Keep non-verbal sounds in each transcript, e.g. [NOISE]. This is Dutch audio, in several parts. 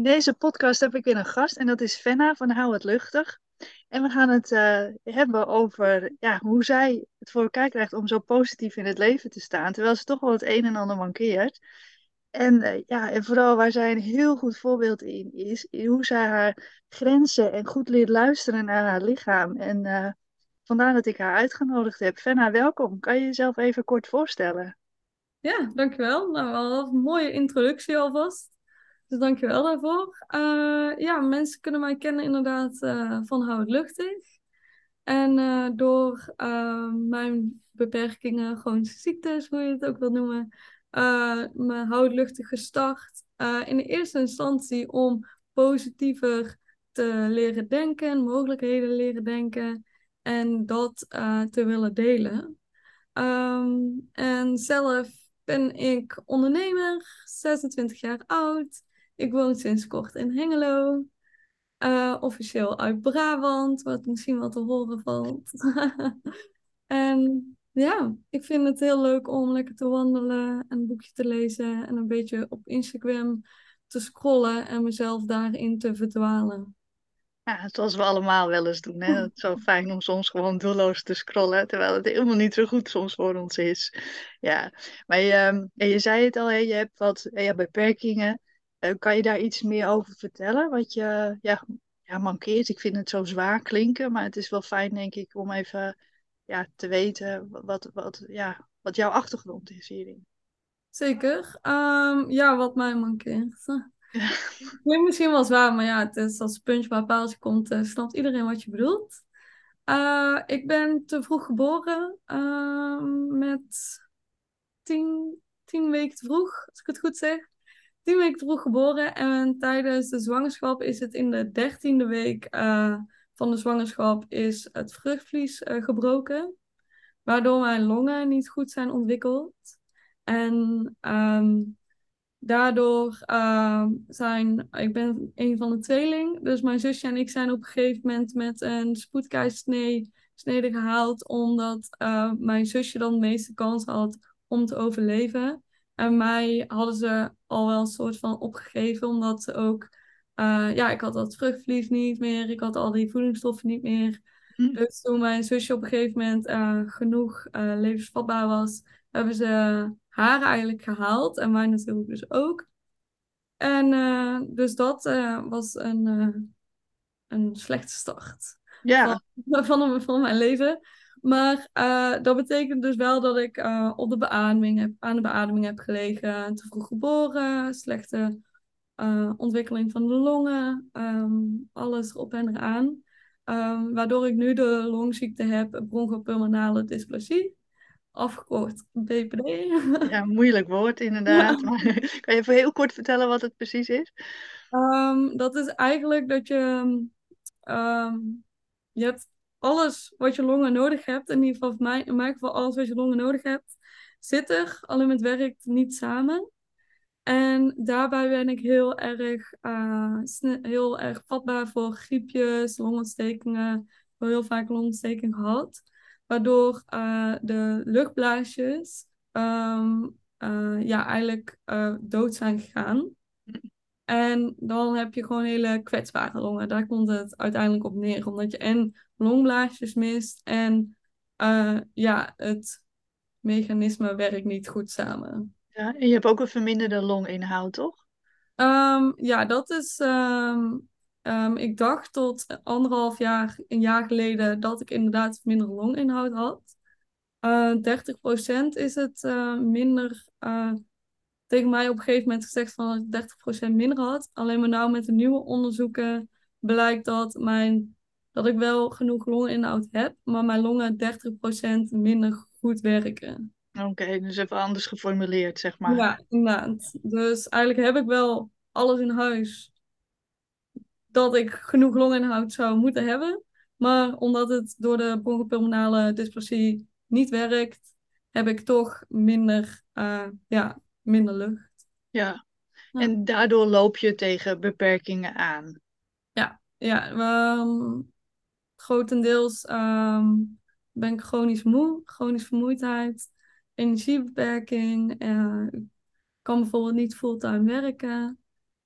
In deze podcast heb ik weer een gast en dat is Fenna van Hou het Luchtig. En we gaan het eh, hebben over ja, hoe zij het voor elkaar krijgt om zo positief in het leven te staan, terwijl ze toch wel het een en ander mankeert. En, eh, ja, en vooral waar zij een heel goed voorbeeld in is, hoe zij haar grenzen en goed leert luisteren naar haar lichaam. En uh, vandaar dat ik haar uitgenodigd heb. Fenna, welkom. Kan je jezelf even kort voorstellen? Ja, dankjewel. Nou, wel een mooie introductie alvast. Dus dankjewel daarvoor. Uh, ja, mensen kunnen mij kennen inderdaad uh, van Hou het Luchtig. En uh, door mijn beperkingen, gewoon ziektes, hoe je het ook wil noemen, me Hou het Luchtig gestart. in de eerste instantie om positiever te leren denken, mogelijkheden leren denken en dat te willen delen. Um, en zelf ben ik ondernemer, 26 jaar oud. Ik woon sinds kort in Hengelo. Uh, officieel uit Brabant, wat misschien wel te horen valt. [LAUGHS] en ja, ik vind het heel leuk om lekker te wandelen, een boekje te lezen en een beetje op Instagram te scrollen en mezelf daarin te verdwalen. Ja, zoals we allemaal wel eens doen. Hè? [LAUGHS] Het is zo fijn om soms gewoon doelloos te scrollen, terwijl het helemaal niet zo goed soms voor ons is. Ja, maar je, ehm, je zei het al, hè? je hebt wat ja, beperkingen. Uh, kan je daar iets meer over vertellen? Wat je ja, ja, mankeert? Ik vind het zo zwaar klinken, maar het is wel fijn, denk ik, om even ja, te weten wat, wat, ja, wat jouw achtergrond is hierin. Zeker. Um, ja, wat mij mankeert. [LAUGHS] Ja. Klinkt misschien wel zwaar, maar ja, het is als puntje waar paaltje komt, uh, snapt iedereen wat je bedoelt. Uh, ik ben te vroeg geboren, uh, met tien, tien weken te vroeg, als ik het goed zeg. Tien weken vroeg geboren en tijdens de zwangerschap is het in de dertiende week uh, van de zwangerschap is het vruchtvlies gebroken. Waardoor mijn longen niet goed zijn ontwikkeld. En um, daardoor uh, zijn, ik ben een van de tweeling, dus mijn zusje en ik zijn op een gegeven moment met een spoedkeizersnee snede gehaald, omdat uh, mijn zusje dan de meeste kans had om te overleven. En mij hadden ze al wel een soort van opgegeven, omdat ze ook, uh, ja, ik had dat vruchtvlies niet meer, ik had al die voedingsstoffen niet meer. Hm. Dus toen mijn zusje op een gegeven moment uh, genoeg levensvatbaar was, hebben ze haar eigenlijk gehaald. En mij natuurlijk dus ook. En dus dat was een, een slechte start ja. van, [LAUGHS] van, van mijn leven. Maar dat betekent dus wel dat ik op de beademing heb, aan de beademing heb gelegen. Te vroeg geboren, slechte ontwikkeling van de longen. Um, alles erop en eraan. Um, waardoor ik nu de longziekte heb, bronchopulmonale dysplasie afgekort BPD. Ja, moeilijk woord inderdaad. Maar, [LAUGHS] kan je even heel kort vertellen wat het precies is? Um, dat is eigenlijk dat je, je hebt alles wat je longen nodig hebt, in ieder geval in mijn geval alles wat je longen nodig hebt, zit er, alleen het werkt niet samen. En daarbij ben ik heel erg, uh, heel erg vatbaar voor griepjes, longontstekingen. Ik heb heel vaak longontsteking gehad waardoor uh, de luchtblaasjes um, uh, ja, eigenlijk dood zijn gegaan. En dan heb je gewoon hele kwetsbare longen. Daar komt het uiteindelijk op neer. Omdat je en longblaasjes mist en ja, het mechanisme werkt niet goed samen. Ja, en je hebt ook een verminderde longinhoud, toch? Um, ja, dat is um, Um, ik dacht tot anderhalf jaar, een jaar geleden, dat ik inderdaad minder longinhoud had. Uh, eh, 30% is het uh, minder. Tegen mij op een gegeven moment gezegd van dat ik 30% minder had. Alleen maar nou met de nieuwe onderzoeken blijkt dat, mijn, dat ik wel genoeg longinhoud heb, maar mijn longen 30% minder goed werken. Oké, dus even anders geformuleerd, zeg maar. Ja, inderdaad. Dus eigenlijk heb ik wel alles in huis dat ik genoeg longinhoud zou moeten hebben. Maar omdat het door de bronchopulmonale dysplasie niet werkt, heb ik toch minder, uh, ja, minder lucht. Ja. ja. en daardoor loop je tegen beperkingen aan. Ja, ja um, grotendeels um, ben ik chronisch moe, chronisch vermoeidheid, energiebeperking. Uh, kan bijvoorbeeld niet fulltime werken.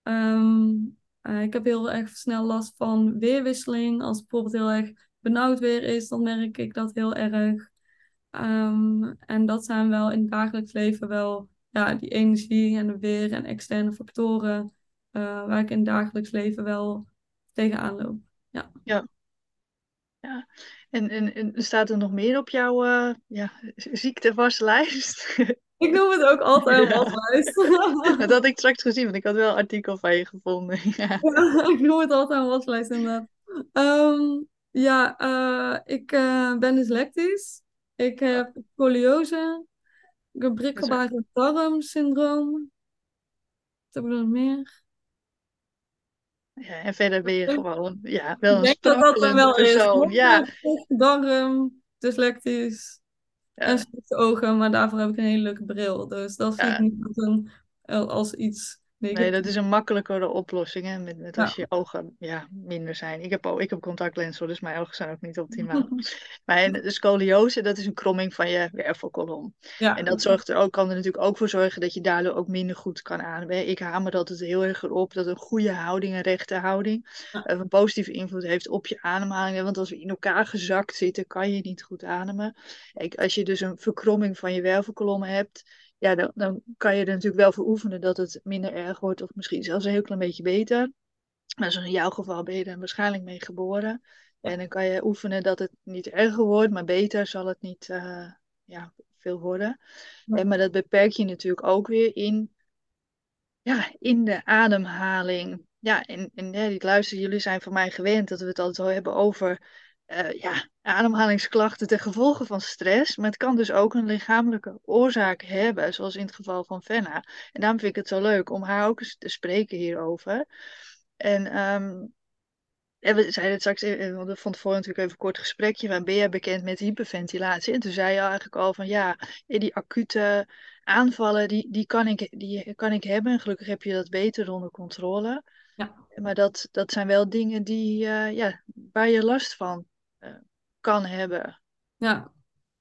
Um, Eh, ik heb heel erg snel last van weerwisseling. Als het bijvoorbeeld heel erg benauwd weer is, dan merk ik dat heel erg. Ehm, en dat zijn wel in het dagelijks leven wel ja, die energie en de weer en externe factoren uh, waar ik in het dagelijks leven wel tegenaan loop. Ja. ja. ja. En, en, en staat er nog meer op jouw uh, ja, ziektewaslijst? [LAUGHS] Ik noem het ook altijd een waslijst. [LAUGHS] dat had ik straks gezien, want ik had wel een artikel van je gevonden. [LAUGHS] ja. ik noem het altijd een waslijst inderdaad. Um, ja, uh, ik uh, ben dyslectisch. Ik heb scoliose. Prikkelbare darmsyndroom. Wat heb ik nog meer? Ja, en verder ben je gewoon ja, wel een ik denk dat dat er wel persoon. is. Ja. Darm, dyslectisch ja. en slechte ogen, maar daarvoor heb ik een hele leuke bril. Dus dat zie ik niet als, een, als iets Nee, dat is een makkelijkere oplossing. Hè? Met, met als je ogen ja, minder zijn. Ik heb, ik heb contactlenzen, dus mijn ogen zijn ook niet optimaal. [LAUGHS] maar de scoliose, dat is een kromming van je wervelkolom. Ja. En dat zorgt er ook, kan er natuurlijk ook voor zorgen dat je daardoor ook minder goed kan ademen. Ik hamer dat het heel erg erop dat een goede houding, een rechte houding, ja. een positieve invloed heeft op je ademhaling. Want als we in elkaar gezakt zitten, kan je niet goed ademen. Als je dus een verkromming van je wervelkolom hebt ja, dan, dan kan je er natuurlijk wel voor oefenen dat het minder erg wordt, of misschien zelfs een heel klein beetje beter. Maar zoals in jouw geval ben je er waarschijnlijk mee geboren. En dan kan je oefenen dat het niet erger wordt, maar beter zal het niet uh, ja, veel worden. En, maar dat beperk je natuurlijk ook weer in, ja, in de ademhaling. Ja, en, en ja, die luisteren, jullie zijn van mij gewend dat we het altijd al hebben over uh, ja, ademhalingsklachten ten gevolge van stress. Maar het kan dus ook een lichamelijke oorzaak hebben, zoals in het geval van Fenna. En daarom vind ik het zo leuk om haar ook eens te spreken hierover. En, um, en we zeiden het straks, we hadden van tevoren natuurlijk even een kort gesprekje. Waar ben jij bekend met hyperventilatie? En toen zei je eigenlijk al van ja, die acute aanvallen, die, die, kan, ik, die kan ik hebben. En gelukkig heb je dat beter onder controle. Ja. Maar dat, dat zijn wel dingen die, uh, ja, waar je last van kan hebben. Ja.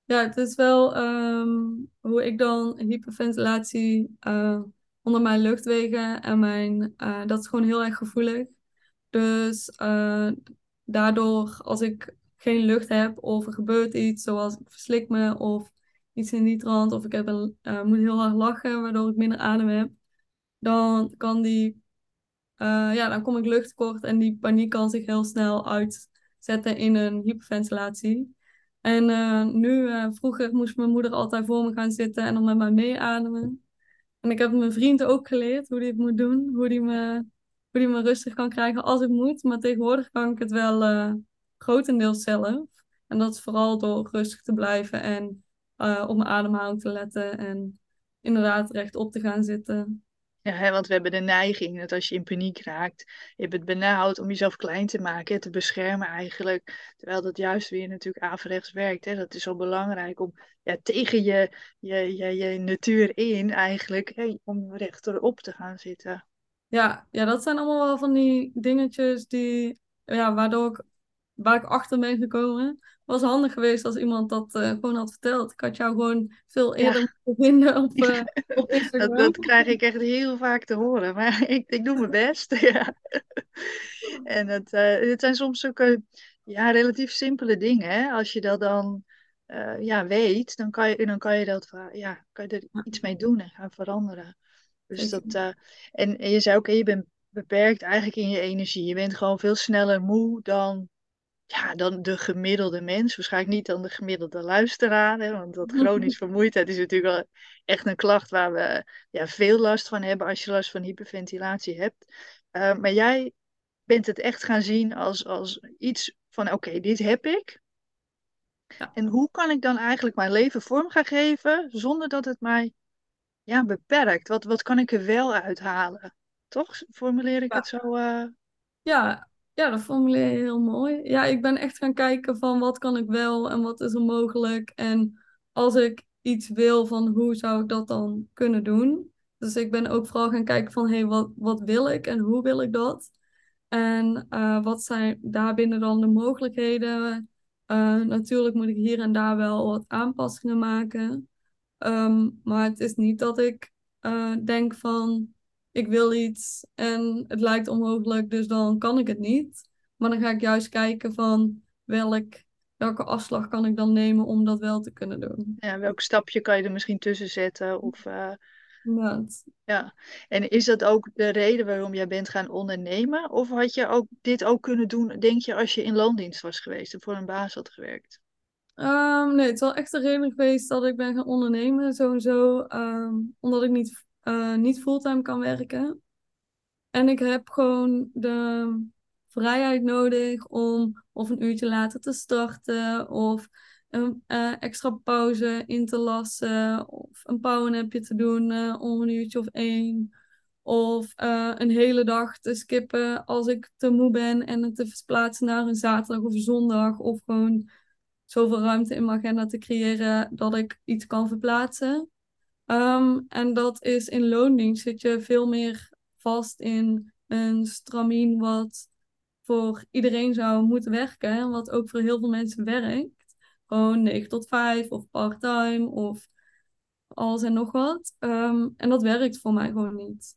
ja, het is wel um, hoe ik dan hyperventilatie uh, onder mijn luchtwegen en mijn, dat is gewoon heel erg gevoelig. Dus daardoor, als ik geen lucht heb of er gebeurt iets, zoals ik verslik me of iets in die trant, of ik heb een, moet heel hard lachen waardoor ik minder adem heb, dan kan die ja, dan kom ik luchttekort en die paniek kan zich heel snel uitzetten in een hyperventilatie. En uh, nu, uh, vroeger moest mijn moeder altijd voor me gaan zitten en dan met mij meeademen. En ik heb mijn vriend ook geleerd hoe hij het moet doen, hoe hij me, hoe die me rustig kan krijgen als het moet. Maar tegenwoordig kan ik het wel grotendeels zelf. En dat is vooral door rustig te blijven en op mijn ademhaling te letten en inderdaad rechtop te gaan zitten. Ja, want we hebben de neiging dat als je in paniek raakt, je het benauwd om jezelf klein te maken, te beschermen eigenlijk. Terwijl dat juist weer natuurlijk averechts werkt. Hè. Dat is zo belangrijk om ja, tegen je, je, je, je natuur in eigenlijk, hè, om rechterop te gaan zitten. Ja, ja, dat zijn allemaal wel van die dingetjes die, ja, waardoor ik, waar ik achter ben gekomen was handig geweest als iemand dat uh, gewoon had verteld. Ik had jou gewoon veel eerder ja. moeten vinden op, uh, [LAUGHS] op Instagram. Dat, dat, krijg ik echt heel vaak te horen. Maar [LAUGHS] ik, ik doe mijn best. [LAUGHS] ja. En het, uh, het zijn soms ook ja, relatief simpele dingen. Hè? Als je dat dan ja, weet, dan kan je, dan kan je, dat, ja, kan je er iets mee doen en gaan veranderen. Dus dat, en, en je zei ook, je bent beperkt eigenlijk in je energie. Je bent gewoon veel sneller moe dan ja, dan de gemiddelde mens. Waarschijnlijk niet dan de gemiddelde luisteraar. Hè, want dat [LAUGHS] chronisch vermoeidheid is natuurlijk wel echt een klacht waar we ja, veel last van hebben als je last van hyperventilatie hebt. Uh, maar jij bent het echt gaan zien als, als iets van oké, dit heb ik. Ja. En hoe kan ik dan eigenlijk mijn leven vorm gaan geven zonder dat het mij ja, beperkt? Wat, wat kan ik er wel uithalen? Toch? Formuleer ik ja. het zo? Uh... Ja, ja, dat formuleer je heel mooi. Ja, ik ben echt gaan kijken van wat kan ik wel en wat is er mogelijk. En als ik iets wil, van hoe zou ik dat dan kunnen doen? Dus ik ben ook vooral gaan kijken van, hé, hey, wat, wat wil ik en hoe wil ik dat? En uh, wat zijn daarbinnen dan de mogelijkheden? Uh, natuurlijk moet ik hier en daar wel wat aanpassingen maken. Um, maar het is niet dat ik uh, denk van, ik wil iets en het lijkt onmogelijk, dus dan kan ik het niet. Maar dan ga ik juist kijken van welk, welke afslag kan ik dan nemen om dat wel te kunnen doen. Ja, welk stapje kan je er misschien tussen zetten? Of, uh, Inderdaad. Ja, en is dat ook de reden waarom jij bent gaan ondernemen? Of had je ook dit ook kunnen doen, denk je, als je in loondienst was geweest en voor een baas had gewerkt? Um, nee, het is wel echt de reden geweest dat ik ben gaan ondernemen, sowieso. Um, omdat ik niet, uh, niet fulltime kan werken. En ik heb gewoon de vrijheid nodig om of een uurtje later te starten, of een uh, extra pauze in te lassen, of een powernapje te doen uh, om een uurtje of één. Of een hele dag te skippen als ik te moe ben en het te verplaatsen naar een zaterdag of zondag. Of gewoon zoveel ruimte in mijn agenda te creëren dat ik iets kan verplaatsen. Um, en dat is in loondienst zit je veel meer vast in een stramien wat voor iedereen zou moeten werken. En wat ook voor heel veel mensen werkt. Gewoon 9 tot 5 of part-time of alles en nog wat. Um, en dat werkt voor mij gewoon niet.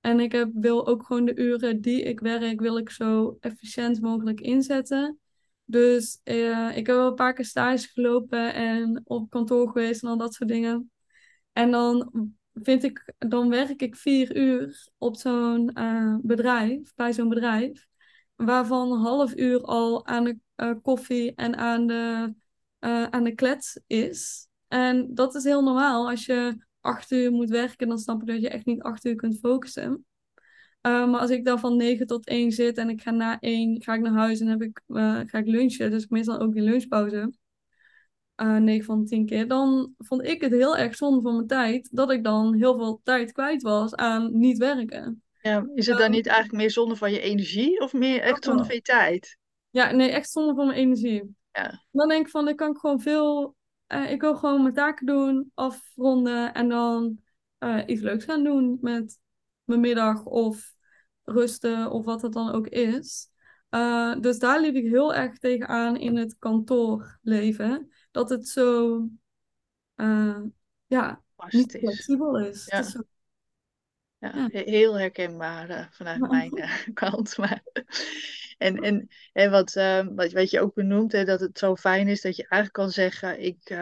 En ik heb, wil ook gewoon de uren die ik werk, wil ik zo efficiënt mogelijk inzetten. Dus uh, ik heb wel een paar keer stage gelopen en op kantoor geweest en al dat soort dingen. En dan vind ik, dan werk ik vier uur op zo'n uh, bedrijf, bij zo'n bedrijf, waarvan een half uur al aan de uh, koffie en aan de, aan de klets is. En dat is heel normaal. Als je acht uur moet werken, dan snap ik dat je echt niet acht uur kunt focussen. Maar als ik dan van 9 tot 1 zit en ik ga na 1 ga ik naar huis en heb ik, ga ik lunchen, dus ik meestal ook die lunchpauze, uh, 9 van 10 keer, dan vond ik het heel erg zonde van mijn tijd dat ik dan heel veel tijd kwijt was aan niet werken. Ja, is het dan niet eigenlijk meer zonde van je energie of meer echt zonde van je tijd? Ja, nee, echt zonde van mijn energie. Ja. Dan denk ik van, ik kan gewoon veel, ik wil gewoon mijn taken doen, afronden en dan iets leuks gaan doen met mijn middag of rusten of wat het dan ook is. Uh, dus daar liep ik heel erg tegenaan in het kantoorleven. Dat het zo uh, ja, niet flexibel is. Ja. is zo... ja, ja, heel herkenbaar uh, vanuit mijn [LAUGHS] kant. Maar... [LAUGHS] En, en, en wat, wat, wat je ook benoemt, hè, dat het zo fijn is dat je eigenlijk kan zeggen: ik,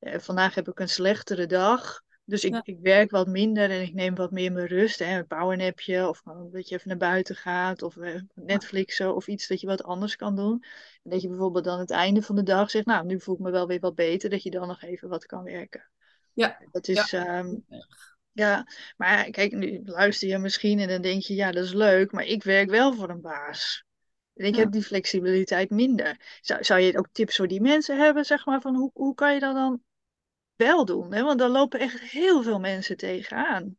vandaag heb ik een slechtere dag. Dus ik, ik werk wat minder en ik neem wat meer mijn rust. Hè, een powernapje of dat je even naar buiten gaat of uh, Netflixen of iets dat je wat anders kan doen. En dat je bijvoorbeeld dan het einde van de dag zegt, nou nu voel ik me wel weer wat beter, dat je dan nog even wat kan werken. Ja. Dat is, ja. Um, ja, maar kijk, nu luister je misschien en dan denk je, ja dat is leuk, maar ik werk wel voor een baas. En ik ja. heb die flexibiliteit minder. Zou, zou je ook tips voor die mensen hebben, zeg maar, van hoe, hoe kan je dat dan wel doen? Hè? Want daar lopen echt heel veel mensen tegenaan.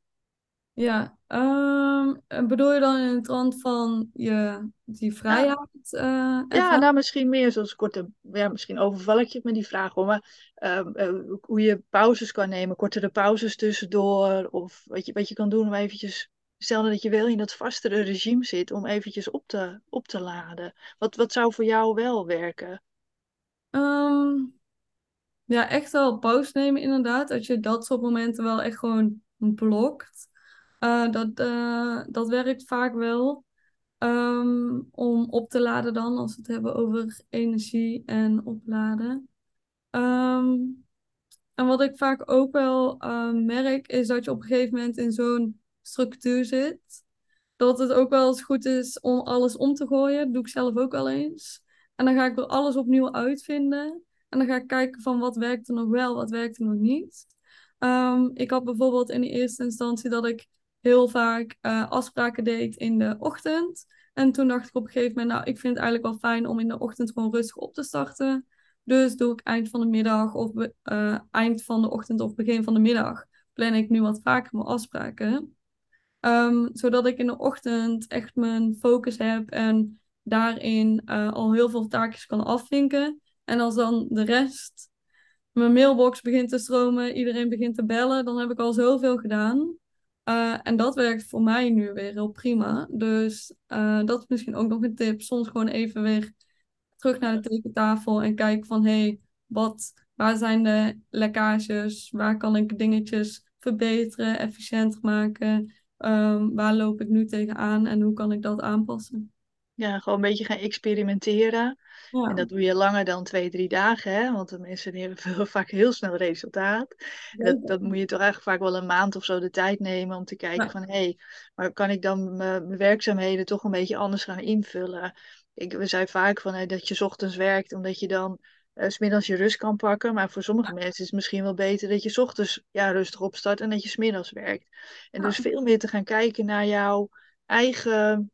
Ja, um, bedoel je dan in het trant van je, die vrijheid? Ja, uh, ja nou misschien meer zoals korte, ja, misschien overval ik je met die vraag hoor, maar uh, uh, hoe je pauzes kan nemen, kortere pauzes tussendoor, of wat je, wat je kan doen om eventjes, stel dat je wel in dat vastere regime zit, om eventjes op te, op te laden. Wat, wat zou voor jou wel werken? Um, ja, echt wel pauze nemen inderdaad. Dat je dat soort momenten wel echt gewoon blokt. Uh, dat, uh, dat werkt vaak wel. Um, om op te laden dan, als we het hebben over energie en opladen. Um, en wat ik vaak ook wel uh, merk, is dat je op een gegeven moment in zo'n structuur zit. Dat het ook wel eens goed is om alles om te gooien. Dat doe ik zelf ook wel eens. En dan ga ik er alles opnieuw uitvinden. En dan ga ik kijken van wat werkt er nog wel, wat werkt er nog niet. Um, ik had bijvoorbeeld in de eerste instantie dat ik heel vaak uh, afspraken deed in de ochtend. En toen dacht ik op een gegeven moment, nou, ik vind het eigenlijk wel fijn om in de ochtend gewoon rustig op te starten. Dus doe ik eind van de middag of uh, eind van de ochtend of begin van de middag plan ik nu wat vaker mijn afspraken. Um, zodat ik in de ochtend echt mijn focus heb en daarin uh, al heel veel taakjes kan afvinken. En als dan de rest, mijn mailbox begint te stromen, iedereen begint te bellen, dan heb ik al zoveel gedaan. Uh, en dat werkt voor mij nu weer heel prima. Dus uh, dat is misschien ook nog een tip. Soms gewoon even weer terug naar de tekentafel en kijken van hé, hey, wat, waar zijn de lekkages? Waar kan ik dingetjes verbeteren, efficiënter maken? ehm, waar loop ik nu tegenaan en hoe kan ik dat aanpassen. Ja, gewoon een beetje gaan experimenteren. En dat doe je langer dan twee, drie dagen, hè? Want de mensen hebben [LAUGHS] vaak heel snel resultaat. Dat, dat moet je toch eigenlijk vaak wel een maand of zo de tijd nemen om te kijken Ja, van... hé, hey, maar kan ik dan mijn werkzaamheden toch een beetje anders gaan invullen? Ik, we zijn vaak van, hè, dat je 's ochtends werkt omdat je dan... eh, 's middags je rust kan pakken, maar voor sommige mensen is het misschien wel beter dat je 's ochtends ja, rustig opstart en dat je 's middags werkt. En dus veel meer te gaan kijken naar jouw eigen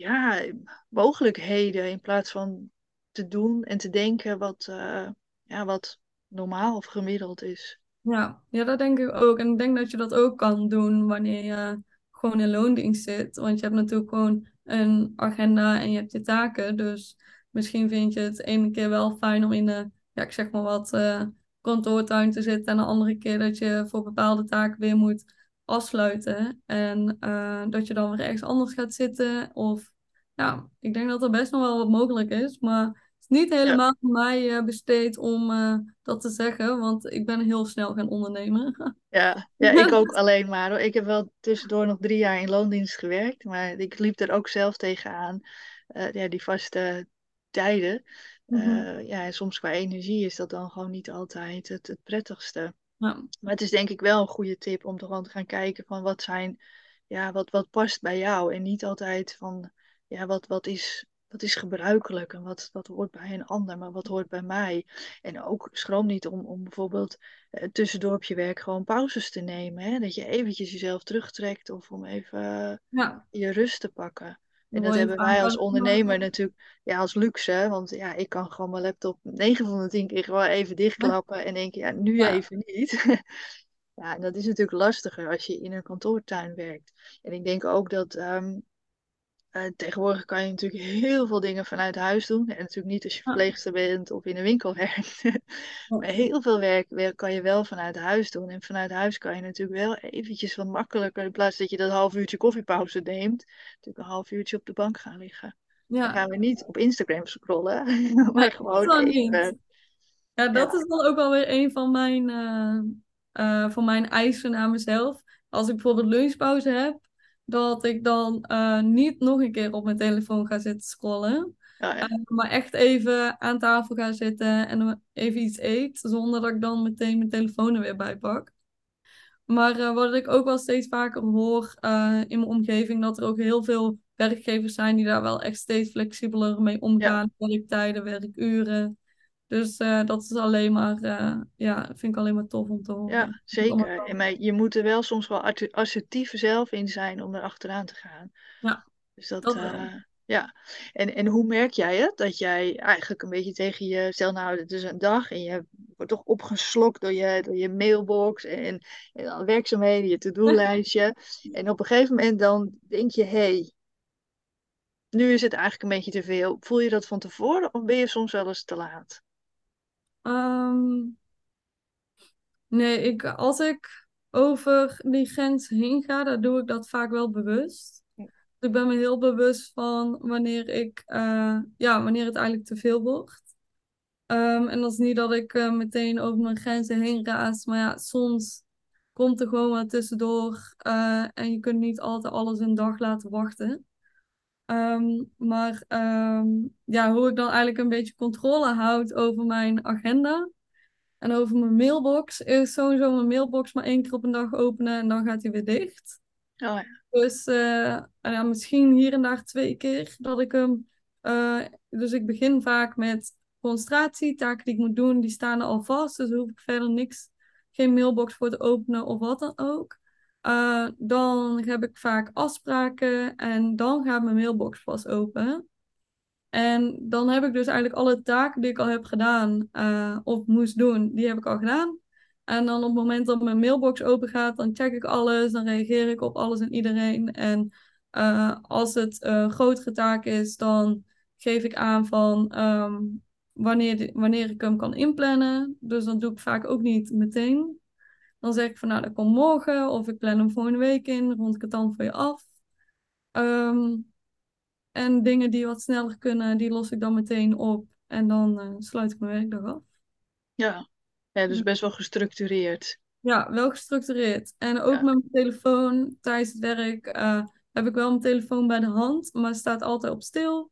ja, mogelijkheden in plaats van te doen en te denken wat, eh, ja, wat normaal of gemiddeld is. ja. Ja, dat denk ik ook. En ik denk dat je dat ook kan doen wanneer je gewoon in loondienst zit. Want je hebt natuurlijk gewoon een agenda en je hebt je taken. Dus misschien vind je het ene keer wel fijn om in de, ja, ik zeg maar wat, eh, kantoortuin te zitten. En de andere keer dat je voor bepaalde taken weer moet afsluiten. En eh, dat je dan weer ergens anders gaat zitten. Of ja, ik denk dat er best nog wel wat mogelijk is. Maar het is niet Ja, helemaal aan mij eh, besteed om eh, dat te zeggen. Want ik ben heel snel gaan ondernemen. ja, ja, [LAUGHS] ik ook alleen maar. hoor. Ik heb wel tussendoor nog drie jaar in loondienst gewerkt, maar ik liep er ook zelf tegenaan. Ja, die vaste tijden. Mhm. Ja, en soms qua energie is dat dan gewoon niet altijd het, het prettigste. Ja, Maar het is denk ik wel een goede tip om toch gewoon te gaan kijken van wat zijn, ja, wat, wat past bij jou. En niet altijd van, ja, wat, wat is, wat is gebruikelijk en wat, wat hoort bij een ander, maar wat hoort bij mij. En ook schroom niet om, om bijvoorbeeld eh, tussendoor op je werk gewoon pauzes te nemen. Hè? Dat je eventjes jezelf terugtrekt of om even ja. je rust te pakken. En dat hebben wij als ondernemer natuurlijk ja, als luxe. hè. Want ja, ik kan gewoon mijn laptop 9 van de 10 keer gewoon even dichtklappen en denken, ja, nu even niet. [LAUGHS] Ja, en dat is natuurlijk lastiger als je in een kantoortuin werkt. En ik denk ook dat ehm, tegenwoordig kan je natuurlijk heel veel dingen vanuit huis doen. En natuurlijk niet als je verpleegster bent of in een winkel [LAUGHS] werkt. Maar heel veel werk, werk kan je wel vanuit huis doen. En vanuit huis kan je natuurlijk wel eventjes wat makkelijker, in plaats dat je dat half uurtje koffiepauze neemt, natuurlijk een half uurtje op de bank gaan liggen. Dan ja. gaan we niet op Instagram scrollen, [LAUGHS] maar gewoon dan even. Ja, dat Ja, is dan ook wel weer een van mijn, eh, eh, van mijn eisen aan mezelf. Als ik bijvoorbeeld lunchpauze heb, dat ik dan eh, niet nog een keer op mijn telefoon ga zitten scrollen. ja, Eh, ja, maar echt even aan tafel ga zitten en even iets eet, zonder dat ik dan meteen mijn telefoon er weer bij pak. Maar eh, wat ik ook wel steeds vaker hoor eh, in mijn omgeving, dat er ook heel veel werkgevers zijn die daar wel echt steeds flexibeler mee ja. omgaan. Werktijden, werkuren. Dus eh, dat is alleen maar, eh, ja, vind ik alleen maar tof om te Ja, horen. Allemaal zeker. En maar je moet er wel soms wel asser- assertief zelf in zijn om er achteraan te gaan. Ja, Dus dat, eh, ja. En, en hoe merk jij het? Dat jij eigenlijk een beetje tegen je, stel nou, het is een dag en je wordt toch opgeslokt door je, door je mailbox en, en dan werkzaamheden, je to-do-lijstje. [LAUGHS] En op een gegeven moment dan denk je, hé, hey, nu is het eigenlijk een beetje te veel. Voel je dat van tevoren of ben je soms wel eens te laat? Ehm, nee, ik, als ik over die grens heen ga, dan doe ik dat vaak wel bewust. Ik ben me heel bewust van wanneer ik, eh, ja, wanneer het eigenlijk te veel wordt. Ehm, en dat is niet dat ik eh, meteen over mijn grenzen heen raas, maar ja, soms komt er gewoon wat tussendoor eh, en je kunt niet altijd alles een dag laten wachten. Ehm, maar ehm, ja, hoe ik dan eigenlijk een beetje controle houd over mijn agenda en over mijn mailbox, is sowieso mijn mailbox maar één keer op een dag openen en dan gaat hij weer dicht. Oh ja, Dus eh, ja, misschien hier en daar twee keer dat ik hem. eh, dus ik begin vaak met concentratie, taken die ik moet doen, die staan er al vast. Dus daar hoef ik verder niks, geen mailbox voor te openen of wat dan ook. Eh, dan heb ik vaak afspraken en dan gaat mijn mailbox pas open. En dan heb ik dus eigenlijk alle taken die ik al heb gedaan eh, of moest doen, die heb ik al gedaan. En dan op het moment dat mijn mailbox open gaat, dan check ik alles, dan reageer ik op alles en iedereen. En eh, als het een grotere taak is, dan geef ik aan van ehm, wanneer, wanneer ik hem kan inplannen. Dus dan doe ik vaak ook niet meteen. Dan zeg ik van nou, dat komt morgen of ik plan hem volgende week in, rond ik het dan voor je af. Ehm, en dingen die wat sneller kunnen, die los ik dan meteen op. En dan eh, sluit ik mijn werkdag af. ja. Ja, dus best wel gestructureerd. Ja, wel gestructureerd. En ook Ja. met mijn telefoon tijdens het werk eh, heb ik wel mijn telefoon bij de hand, maar staat altijd op stil.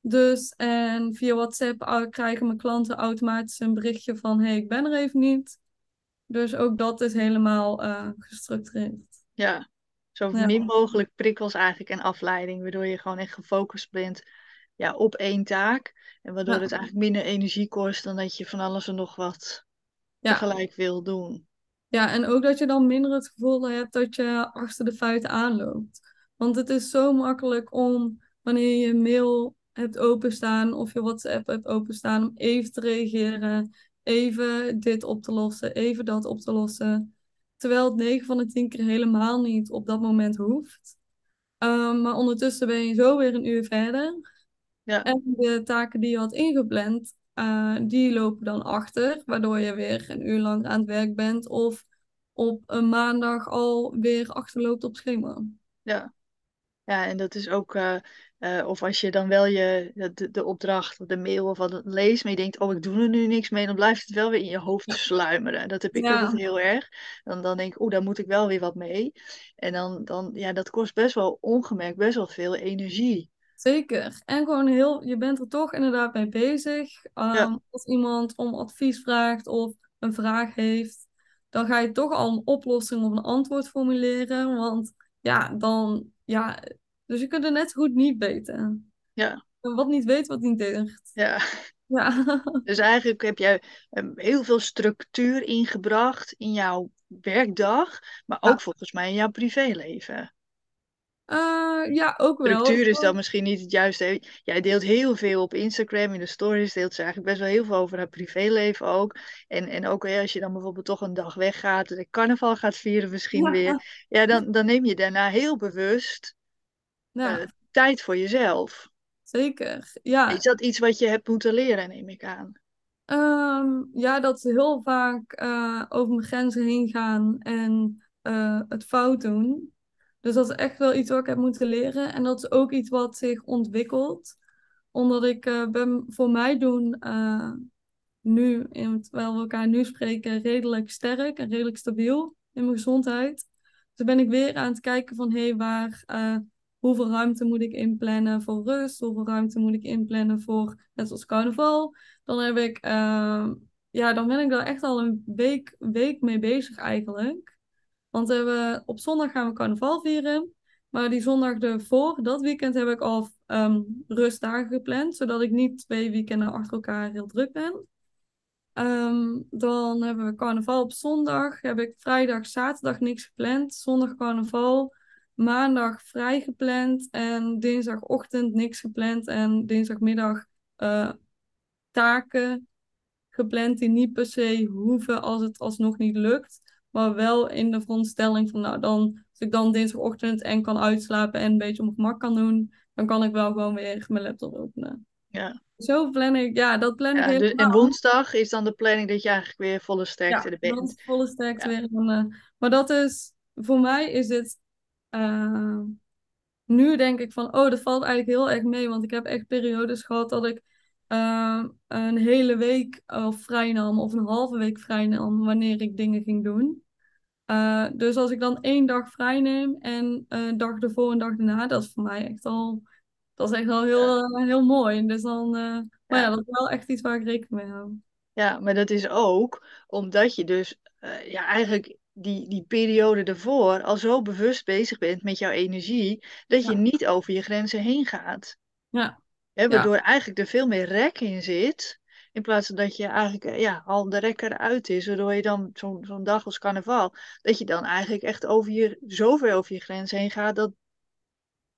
Dus, en via WhatsApp uh, krijgen mijn klanten automatisch een berichtje van: hey, ik ben er even niet. Dus ook dat is helemaal uh, gestructureerd. Ja, zo Ja. min mogelijk prikkels eigenlijk en afleiding, waardoor je gewoon echt gefocust bent ja, op één taak. En waardoor Ja. het eigenlijk minder energie kost dan dat je van alles en nog wat Ja. tegelijk wil doen. Ja, en ook dat je dan minder het gevoel hebt dat je achter de feiten aanloopt. Want het is zo makkelijk om, wanneer je je mail hebt openstaan of je WhatsApp hebt openstaan, om even te reageren, even dit op te lossen, even dat op te lossen. Terwijl het 9 van de 10 keer helemaal niet op dat moment hoeft. Um, maar ondertussen ben je zo weer een uur verder. Ja. En de taken die je had ingepland, uh, die lopen dan achter, waardoor je weer een uur lang aan het werk bent of op een maandag alweer achterloopt op schema. Ja, ja en dat is ook, uh, uh, of als je dan wel je, de, de opdracht of de mail of wat leest, maar je denkt, oh ik doe er nu niks mee, dan blijft het wel weer in je hoofd sluimeren. Dat heb ik Ja. altijd heel erg. Dan, dan denk ik, oeh, daar moet ik wel weer wat mee. En dan, dan, ja, dat kost best wel ongemerkt best wel veel energie. Zeker. En gewoon heel, je bent er toch inderdaad mee bezig. Um, Ja. Als iemand om advies vraagt of een vraag heeft, dan ga je toch al een oplossing of een antwoord formuleren. Want ja, dan, ja, dus je kunt er net goed niet weten. Ja. Wat niet weet, wat niet deert. Ja. Ja. [LAUGHS] Dus eigenlijk heb jij um, heel veel structuur ingebracht in jouw werkdag, maar ook Ja. volgens mij in jouw privéleven. Uh, ja, ook wel. Structuur is dan misschien niet het juiste. Jij deelt heel veel op Instagram, in de stories deelt ze eigenlijk best wel heel veel over haar privéleven ook. En, en ook als je dan bijvoorbeeld toch een dag weggaat, de carnaval gaat vieren misschien Ja. weer. Ja, dan, dan neem je daarna heel bewust Ja, uh, tijd voor jezelf. zeker. Ja. Is dat iets wat je hebt moeten leren, neem ik aan? Um, ja, dat ze heel vaak uh, over mijn grenzen heen gaan en uh, het fout doen. Dus dat is echt wel iets wat ik heb moeten leren. En dat is ook iets wat zich ontwikkelt. Omdat ik uh, ben voor mij doen nu, in, terwijl we elkaar nu spreken, redelijk sterk en redelijk stabiel in mijn gezondheid. Dus ben ik weer aan het kijken van hé, hey, waar, hoeveel ruimte moet ik inplannen voor rust? Hoeveel ruimte moet ik inplannen voor, net zoals carnaval? Dan heb ik, ja, dan ben ik daar echt al een week, week mee bezig eigenlijk. Want op zondag gaan we carnaval vieren. Maar die zondag ervoor, dat weekend, heb ik al um, rustdagen gepland. Zodat ik niet twee weekenden achter elkaar heel druk ben. Um, dan hebben we carnaval op zondag. Heb ik vrijdag, zaterdag niks gepland. Zondag carnaval. Maandag vrij gepland. En dinsdagochtend niks gepland. En dinsdagmiddag uh, taken gepland die niet per se hoeven als het alsnog niet lukt. Maar wel in de veronderstelling van, nou dan, als ik dan dinsdagochtend en kan uitslapen en een beetje op mijn gemak kan doen, dan kan ik wel gewoon weer mijn laptop openen. Ja. Zo plan ik, ja, dat plan ja, ik helemaal. En woensdag is dan de planning dat je eigenlijk weer volle sterkte ja, bent. volle sterkte Ja. weer. En, uh, maar dat is, voor mij is dit, uh, nu denk ik van, oh, dat valt eigenlijk heel erg mee. Want ik heb echt periodes gehad dat ik uh, een hele week of vrij nam of een halve week vrij nam wanneer ik dingen ging doen. Uh, dus als ik dan één dag vrij neem en een dag ervoor en dag daarna, dat is voor mij echt al, dat is echt al heel, ja. heel mooi. Dus dan, uh, maar ja. dat is wel echt iets waar ik rekening mee hou. Ja, maar dat is ook omdat je dus uh, ja, eigenlijk die, die periode ervoor al zo bewust bezig bent met jouw energie, dat je Ja. niet over je grenzen heen gaat. Ja. Waardoor eigenlijk er veel meer rek in zit. In plaats van dat je eigenlijk ja, al de rek eruit is. Waardoor je dan zo'n zo'n dag als carnaval. Dat je dan eigenlijk echt over je, zoveel over je grens heen gaat. Dat,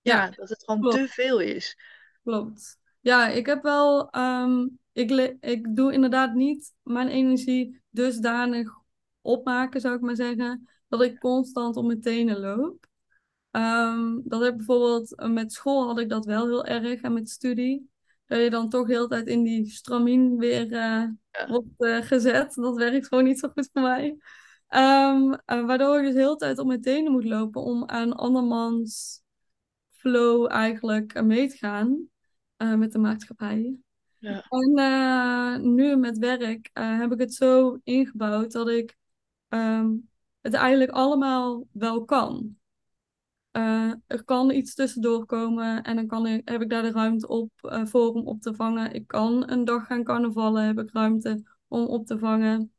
ja, Ja, dat het gewoon klopt. te veel is. Klopt. Ja, ik heb wel. Um, ik, ik doe inderdaad niet mijn energie dusdanig opmaken, zou ik maar zeggen. Dat ik constant op mijn tenen loop. Um, dat heb bijvoorbeeld uh, met school had ik dat wel heel erg en met studie. Dat je dan toch heel de tijd in die stramien weer uh, Ja. wordt uh, gezet. Dat werkt gewoon niet zo goed voor mij. Um, uh, waardoor ik dus heel de tijd op mijn tenen moet lopen om aan andermans flow eigenlijk mee te gaan met de maatschappij. Ja. En nu met werk heb ik het zo ingebouwd dat ik ehm, het eigenlijk allemaal wel kan. Eh, er kan iets tussendoor komen en dan kan ik, heb ik daar de ruimte op uh, voor om op te vangen. Ik kan een dag gaan carnavallen, heb ik ruimte om op te vangen.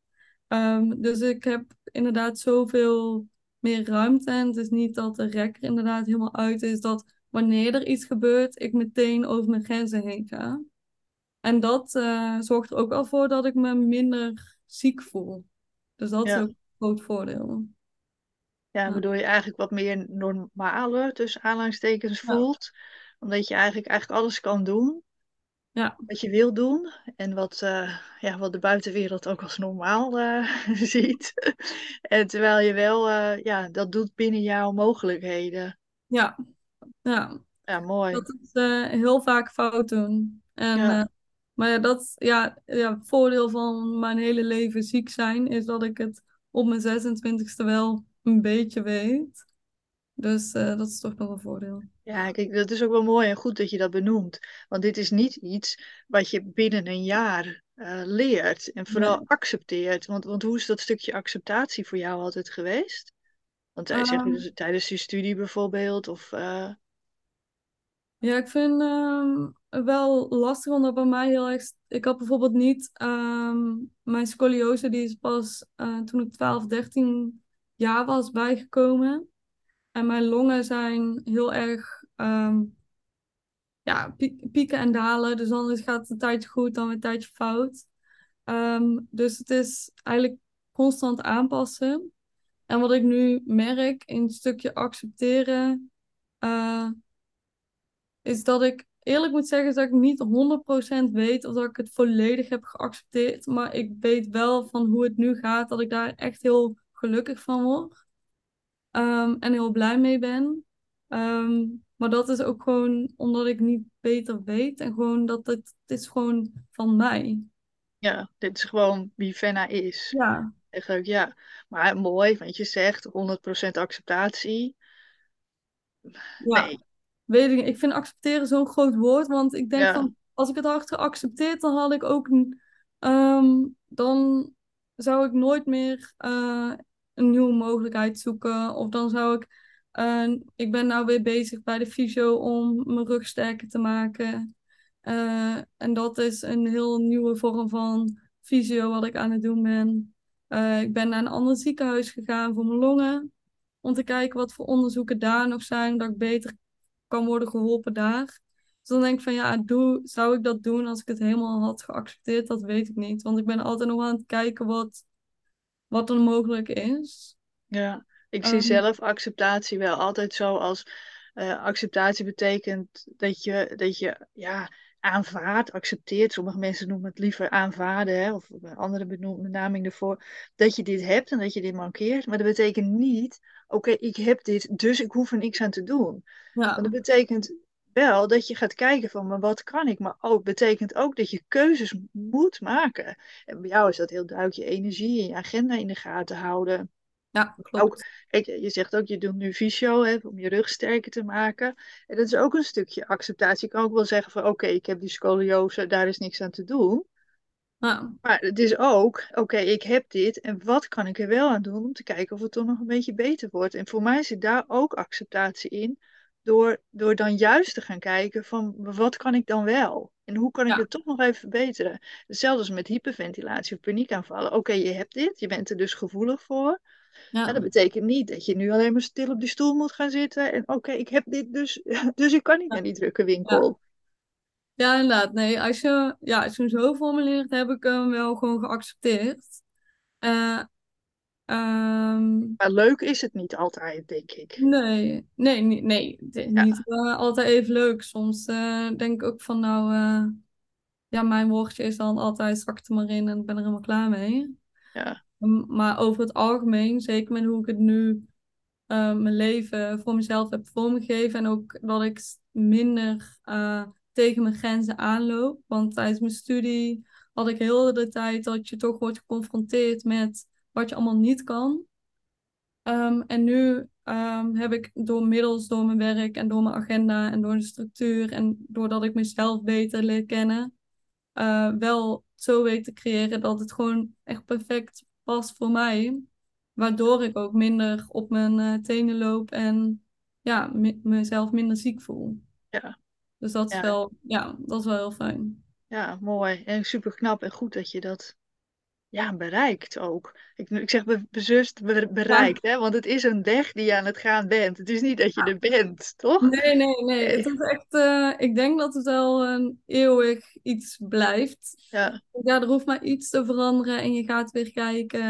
Ehm, dus ik heb inderdaad zoveel meer ruimte. En het is niet dat de rekker inderdaad helemaal uit is. Dat wanneer er iets gebeurt, ik meteen over mijn grenzen heen ga. En dat uh, zorgt er ook wel voor dat ik me minder ziek voel. Dus dat is ook groot voordeel. Ja, waardoor je eigenlijk wat meer normaler, tussen aanhalingstekens, voelt. Omdat je eigenlijk, eigenlijk alles kan doen. Ja. Wat je wil doen. En wat, uh, ja, wat de buitenwereld ook als normaal uh, [LAUGHS] ziet. en terwijl je wel uh, ja, dat doet binnen jouw mogelijkheden. Ja, ja. Ja, mooi. Dat is heel vaak fout doen. En, ja. maar ja, dat ja, ja, het voordeel van mijn hele leven ziek zijn is dat ik het op mijn 26e wel een beetje weet. Dus uh, dat is toch nog een voordeel. Ja, kijk, dat is ook wel mooi en goed dat je dat benoemt. Want dit is niet iets wat je binnen een jaar uh, leert en vooral nee. accepteert. Want, want hoe is dat stukje acceptatie voor jou altijd geweest? Want um, zeg je dus tijdens je studie bijvoorbeeld? Of, uh... Ja, ik vind um, wel lastig, omdat bij mij heel erg... Ik had bijvoorbeeld niet... Um, mijn scoliose, die is pas toen ik 12, 13 jaar was bijgekomen. En mijn longen zijn heel erg um, ja, pieken en dalen. Dus dan gaat het een tijdje goed, dan weer een tijdje fout. Dus het is eigenlijk constant aanpassen. En wat ik nu merk in het stukje accepteren, uh, is dat ik eerlijk moet zeggen dat ik niet 100% weet of dat ik het volledig heb geaccepteerd. Maar ik weet wel van hoe het nu gaat, dat ik daar echt heel gelukkig van word. Um, en heel blij mee ben. Um, maar dat is ook gewoon omdat ik niet beter weet. En gewoon dat het, het is gewoon van mij. Ja, dit is gewoon wie Fenna is. Ja. Eigenlijk, ja. Maar mooi, want je zegt 100% acceptatie. Ja. Weet ik, ik vind accepteren zo'n groot woord. Want ik denk ja. van, als ik het had geaccepteerd, dan had ik ook... Um, dan zou ik nooit meer uh, een nieuwe mogelijkheid zoeken. Of dan zou ik. Uh, ik ben nou weer bezig bij de fysio om mijn rug sterker te maken. Uh, en dat is een heel nieuwe vorm van fysio wat ik aan het doen ben. Ik ben naar een ander ziekenhuis gegaan voor mijn longen. Om te kijken wat voor onderzoeken daar nog zijn. Dat ik beter kan worden geholpen daar. Dus dan denk ik van ja, doe, zou ik dat doen als ik het helemaal had geaccepteerd? Dat weet ik niet. Want ik ben altijd nog aan het kijken wat wat er mogelijk is. Ja, ik zie um, zelf acceptatie wel altijd zo als uh, acceptatie betekent dat je, dat je ja, aanvaardt, accepteert. Sommige mensen noemen het liever aanvaarden, hè, of een andere benaming ervoor. Dat je dit hebt en dat je dit mankeert. Maar dat betekent niet, okay, ik heb dit, dus ik hoef er niks aan te doen. Ja. Want dat betekent wel dat je gaat kijken van, maar wat kan ik? Maar ook betekent ook dat je keuzes moet maken. En bij jou is dat heel duidelijk je energie en je agenda in de gaten houden. Ja, klopt. Ook, je zegt ook, je doet nu fysio hè, om je rug sterker te maken. En dat is ook een stukje acceptatie. Je kan ook wel zeggen van, oké, okay, ik heb die scoliose, daar is niks aan te doen. Ja. Maar het is ook, oké, okay, ik heb dit en wat kan ik er wel aan doen om te kijken of het toch nog een beetje beter wordt. En voor mij zit daar ook acceptatie in door, door dan juist te gaan kijken van wat kan ik dan wel? En hoe kan ik Ja. het toch nog even verbeteren? Hetzelfde als met hyperventilatie of paniekaanvallen. Oké, je hebt dit, je bent er dus gevoelig voor. Ja. En dat betekent niet dat je nu alleen maar stil op die stoel moet gaan zitten. En oké, ik heb dit dus, [LAUGHS] dus ik kan niet naar die drukke winkel. Ja, inderdaad. Nee, als je, ja, als je hem zo formuleert, heb ik hem wel gewoon geaccepteerd. Ehm, Maar leuk is het niet altijd, denk ik. nee, nee, nee, nee. Ja. niet eh, altijd even leuk. Soms eh, denk ik ook van, nou, ja, mijn woordje is dan altijd zak er maar in en ik ben er helemaal klaar mee. Ja, Maar over het algemeen, zeker met hoe ik het nu mijn leven voor mezelf heb vormgegeven. En ook dat ik minder tegen mijn grenzen aanloop. Want tijdens mijn studie had ik heel de tijd dat je toch wordt geconfronteerd met wat je allemaal niet kan. Ehm, en nu ehm, heb ik door middels door mijn werk en door mijn agenda en door de structuur en doordat ik mezelf beter leer kennen, eh, wel zo weet te creëren dat het gewoon echt perfect past voor mij. waardoor ik ook minder op mijn uh, tenen loop en ja, mezelf minder ziek voel. Ja. Dus dat is, wel, ja, dat is wel heel fijn. Ja, mooi. En super knap en goed dat je dat ja, bereikt ook. Ik, ik zeg be- bewust be- bereikt, hè? Want het is een weg die je aan het gaan bent. Het is niet dat je Ja. er bent, toch? Nee, nee, nee. Het is echt, eh, ik denk dat het wel een eeuwig iets blijft. Ja, Ja, er hoeft maar iets te veranderen en je gaat weer kijken.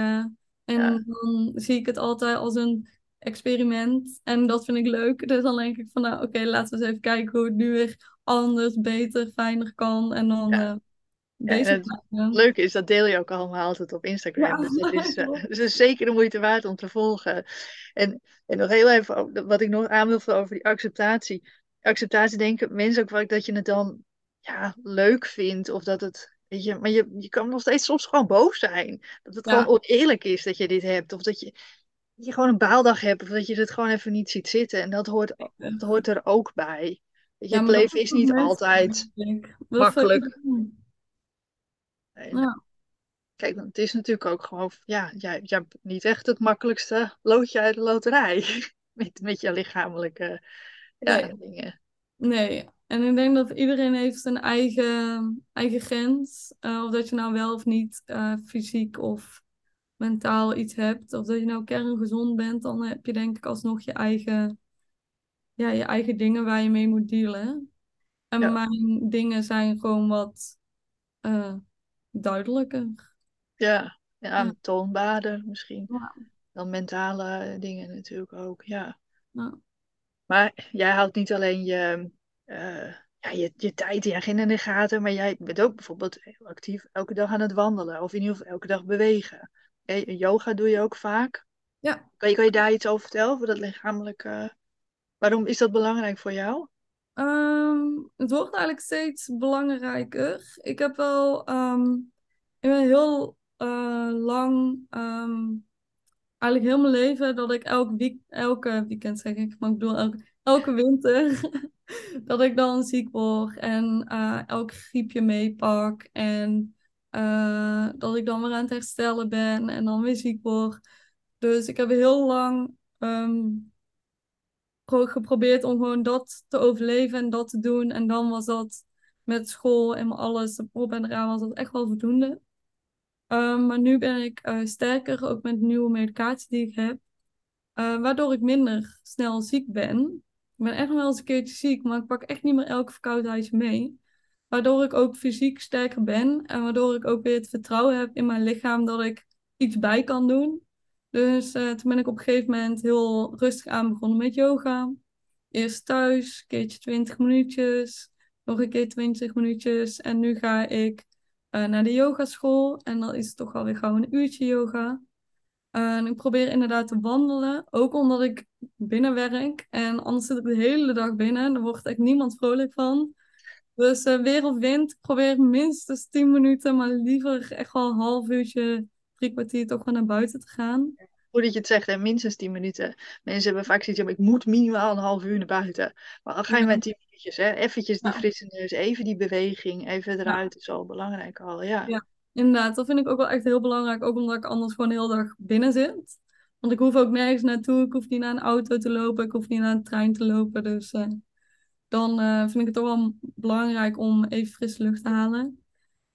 En dan zie ik het altijd als een experiment. En dat vind ik leuk. Dus dan denk ik van, nou oké, laten we eens even kijken hoe het nu weer anders, beter, fijner kan. En dan Ja. eh, bezig en het blijven. leuke is, dat deel je ook allemaal altijd op Instagram. Ja. Dus het is, [LAUGHS] eh, het is zeker de moeite waard om te volgen. En, en nog heel even, wat ik nog aan wil vullen over die acceptatie. Acceptatie denken mensen ook vaak dat je het dan ja, leuk vindt. Of dat het, weet je, maar je, je kan nog steeds soms gewoon boos zijn. Dat het Ja. gewoon oneerlijk is dat je dit hebt. Of dat je, je gewoon een baaldag hebt. Of dat je het gewoon even niet ziet zitten. En dat hoort, dat hoort er ook bij. Weet je, Ja, het dat leven is niet mensen, altijd. Dat makkelijk. Ja. Kijk, het is natuurlijk ook gewoon, ja, jij, jij hebt niet echt het makkelijkste loodje uit de loterij. [LAUGHS] Met, met je lichamelijke ja, Nee. dingen. Nee, en ik denk dat iedereen heeft zijn eigen, eigen grens. Eh, of dat je nou wel of niet eh, fysiek of mentaal iets hebt. Of dat je nou kerngezond bent, dan heb je denk ik alsnog je eigen, ja, je eigen dingen waar je mee moet dealen. En Ja. mijn dingen zijn gewoon wat eh, duidelijker. Ja, ja, Ja. toonbaarder misschien. Ja. Dan mentale dingen natuurlijk ook, ja. Maar jij houdt niet alleen je, eh, ja, je, je tijd en je agenda in de gaten, maar jij bent ook bijvoorbeeld heel actief elke dag aan het wandelen. Of in ieder geval elke dag bewegen. Yoga doe je ook vaak. Ja. Kan je, kan je daar iets over vertellen, over dat lichamelijke... Waarom is dat belangrijk voor jou? Ehm, het wordt eigenlijk steeds belangrijker. Ik heb wel ehm, ik ben heel eh, lang, ehm, eigenlijk heel mijn leven, dat ik elk week, elke weekend zeg ik, maar ik bedoel elke, elke winter, [LAUGHS] dat ik dan ziek word en eh, elk griepje meepak en eh, dat ik dan weer aan het herstellen ben en dan weer ziek word. Dus ik heb heel lang pro- geprobeerd om gewoon dat te overleven en dat te doen. En dan was dat met school en alles op en eraan was dat echt wel voldoende. Ehm, maar nu ben ik eh, sterker, ook met nieuwe medicatie die ik heb. eh, waardoor ik minder snel ziek ben. Ik ben echt nog wel eens een keertje ziek, maar ik pak echt niet meer elke verkoudheidje mee. Waardoor ik ook fysiek sterker ben. En waardoor ik ook weer het vertrouwen heb in mijn lichaam dat ik iets bij kan doen. Dus eh, toen ben ik op een gegeven moment heel rustig aan begonnen met yoga. Eerst thuis, een keertje 20 minuutjes, nog een keer 20 minuutjes. En nu ga ik eh, naar de yogaschool. En dan is het toch alweer gauw een uurtje yoga. En ik probeer inderdaad te wandelen, ook omdat ik binnen werk. En anders zit ik de hele dag binnen en daar wordt echt niemand vrolijk van. Dus eh, weer wind, probeer minstens 10 minuten, maar liever echt wel een half uurtje, drie kwartier toch wel naar buiten te gaan. Hoe dat je het zegt, minstens 10 minuten. Mensen hebben vaak zoiets van, ik moet minimaal een half uur naar buiten. Maar dan ga je Ja. met 10 minuutjes, hè. Eventjes die Ja. frisse neus, even die beweging, even eruit. is al belangrijk al, ja. Ja. Inderdaad, dat vind ik ook wel echt heel belangrijk, ook omdat ik anders gewoon de hele dag binnen zit. Want ik hoef ook nergens naartoe, ik hoef niet naar een auto te lopen, ik hoef niet naar een trein te lopen. Dus eh, dan eh, vind ik het toch wel belangrijk om even frisse lucht te halen.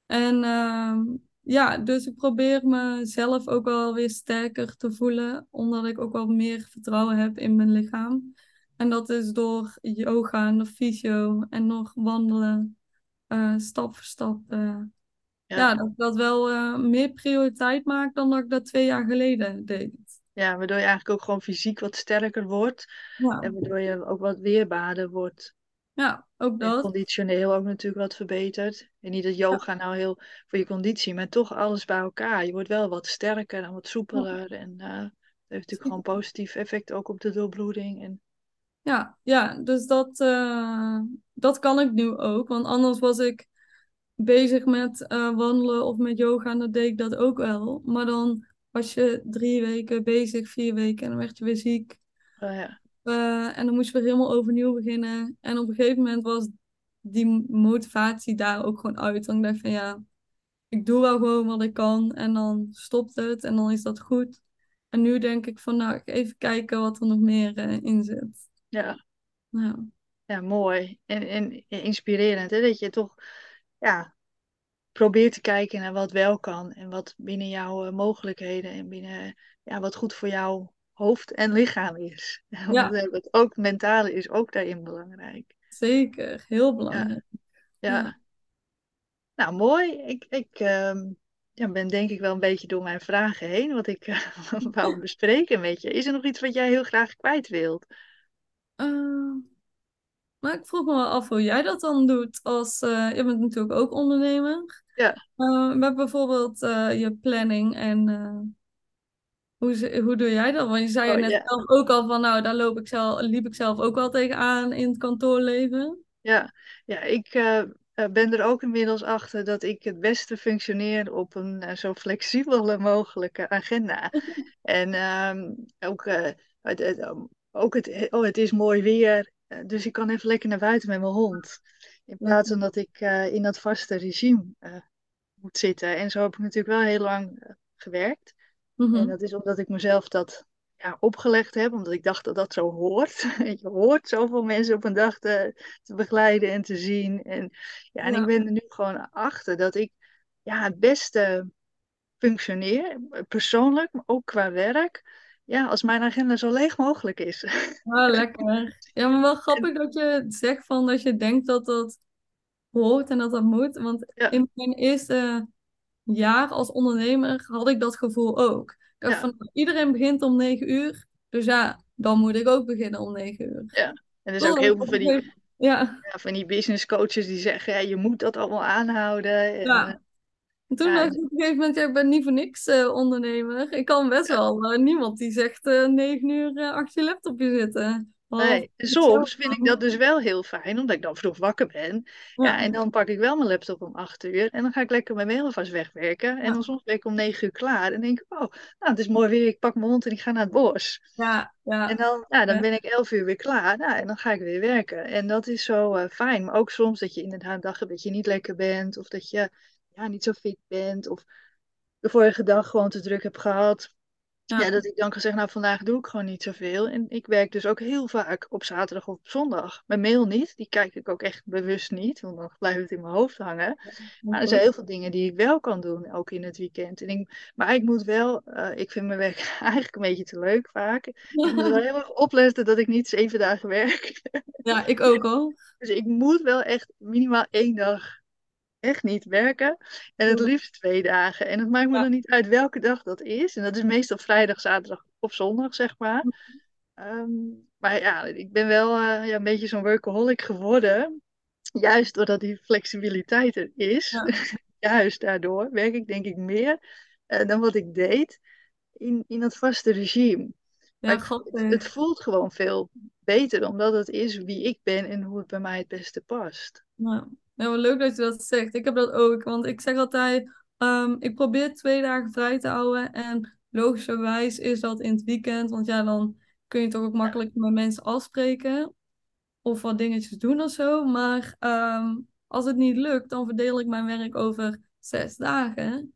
En ehm, ja, dus ik probeer mezelf ook wel weer sterker te voelen, omdat ik ook wel meer vertrouwen heb in mijn lichaam. En dat is door yoga en door fysio en nog wandelen, eh, stap voor stap. eh, Ja. ja, dat ik dat wel meer prioriteit maak dan dat ik dat twee jaar geleden deed. Ja, waardoor je eigenlijk ook gewoon fysiek wat sterker wordt. Ja, En waardoor je ook wat weerbaarder wordt. Ja ook En dat. conditioneel ook natuurlijk wat verbeterd. En niet dat yoga nou heel voor je conditie, maar toch alles bij elkaar. Je wordt wel wat sterker en wat soepeler. En eh, het heeft natuurlijk gewoon positief effect ook op de doorbloeding. En Ja, ja dus dat, eh, dat kan ik nu ook. Want anders was ik bezig met eh, wandelen of met yoga en dan deed ik dat ook wel. Maar dan was je drie weken bezig, vier weken en dan werd je weer ziek. eh, ja. Eh, en dan moest je weer helemaal overnieuw beginnen. En op een gegeven moment was die motivatie daar ook gewoon uit. Dan dacht ik van ja, ik doe wel gewoon wat ik kan en dan stopt het en dan is dat goed. En nu denk ik van, nou, even kijken wat er nog meer uh, in zit. Ja. Ja. Ja, mooi. En, en inspirerend, hè? Dat je toch ja, probeert te kijken naar wat wel kan. En wat binnen jouw mogelijkheden en binnen ja, wat goed voor jouw hoofd en lichaam is. [LAUGHS] Ja. Het ook mentale is ook daarin belangrijk. Zeker, heel belangrijk. Ja. ja. Nou, mooi. Ik, ik ehm, ja, ben denk ik wel een beetje door mijn vragen heen, wat ik uh, [LAUGHS] wou [LAUGHS] bespreken met je. Is er nog iets wat jij heel graag kwijt wilt? Uh, maar ik vroeg me wel af hoe jij dat dan doet. Als, uh, je bent natuurlijk ook ondernemer. Ja. met bijvoorbeeld je planning en hoe, hoe doe jij dat? Want je zei oh, net zelf ook al van, nou, daar loop ik zelf, liep ik zelf ook wel tegenaan in het kantoorleven. Ja, ja ik uh, ben er ook inmiddels achter dat ik het beste functioneer op een uh, zo flexibele mogelijke agenda. [LAUGHS] en um, ook, uh, het, het, ook het, oh, het is mooi weer, dus ik kan even lekker naar buiten met mijn hond. In plaats van dat ik in dat vaste regime moet zitten. En zo heb ik natuurlijk wel heel lang gewerkt. En Mhm. dat is omdat ik mezelf dat ja, opgelegd heb, omdat ik dacht dat dat zo hoort. [LAUGHS] Je hoort zoveel mensen op een dag te, te begeleiden en te zien. En, ja, en Ja. ik ben er nu gewoon achter dat ik ja, het beste functioneer, persoonlijk, maar ook qua werk. Ja, als mijn agenda zo leeg mogelijk is. [LAUGHS] Ah, lekker. Ja, maar wel grappig dat je zegt van dat je denkt dat dat hoort en dat dat moet. Want Ja. in mijn eerste jaar als ondernemer had ik dat gevoel ook. Ik dacht Ja. van, iedereen begint om negen uur. Dus ja, dan moet ik ook beginnen om negen uur. Ja. En er zijn ook heel veel van die, Ja, ja, van die business coaches die zeggen, ja, je moet dat allemaal aanhouden. En, ja. eh, En toen dacht ik op een gegeven moment, ik ben niet voor niks eh, ondernemer. Ik kan best wel. eh, niemand die zegt eh, negen uur achter je laptopje zitten. Nee, soms vind ik dat dus wel heel fijn, omdat ik dan vroeg wakker ben. Ja, Ja. en dan pak ik wel mijn laptop om acht uur en dan ga ik lekker mijn mail alvast wegwerken. En dan soms ben ik om negen uur klaar en denk ik, oh, nou, het is mooi weer, ik pak mijn hond en ik ga naar het bos. Ja, ja. En dan, ja, dan ben ik elf uur weer klaar, nou, en dan ga ik weer werken. En dat is zo eh, fijn, maar ook soms dat je inderdaad dag hebt dat je niet lekker bent, of dat je ja, niet zo fit bent, of de vorige dag gewoon te druk hebt gehad. Ja. Ja, dat ik dan kan zeggen, nou vandaag doe ik gewoon niet zoveel. En ik werk dus ook heel vaak op zaterdag of op zondag. Mijn mail niet, die kijk ik ook echt bewust niet, want dan blijft het in mijn hoofd hangen. Maar er zijn heel veel dingen die ik wel kan doen, ook in het weekend. En ik, maar ik moet wel, eh, ik vind mijn werk [LAUGHS] eigenlijk een beetje te leuk vaak. Ik moet wel [LAUGHS] heel erg opletten dat ik niet zeven dagen werk. Ja, ik ook al. [LAUGHS] Dus ik moet wel echt minimaal één dag echt niet werken. En het liefst twee dagen. En het maakt me Ja. dan niet uit welke dag dat is. En dat is meestal vrijdag, zaterdag of zondag, zeg maar. Ehm, maar ja, ik ben wel eh, ja, een beetje zo'n workaholic geworden. Juist doordat die flexibiliteit er is. Ja. [LAUGHS] Juist daardoor werk ik denk ik meer eh, dan wat ik deed in, in dat vaste regime. Ja, ik- het, grappig. het voelt gewoon veel beter, omdat het is wie ik ben en hoe het bij mij het beste past. Ja. Ja, wat leuk dat je dat zegt. Ik heb dat ook, want ik zeg altijd, ehm, ik probeer twee dagen vrij te houden en logischerwijs is dat in het weekend, want ja, dan kun je toch ook makkelijk met mensen afspreken of wat dingetjes doen of zo. Maar ehm, als het niet lukt, dan verdeel ik mijn werk over zes dagen.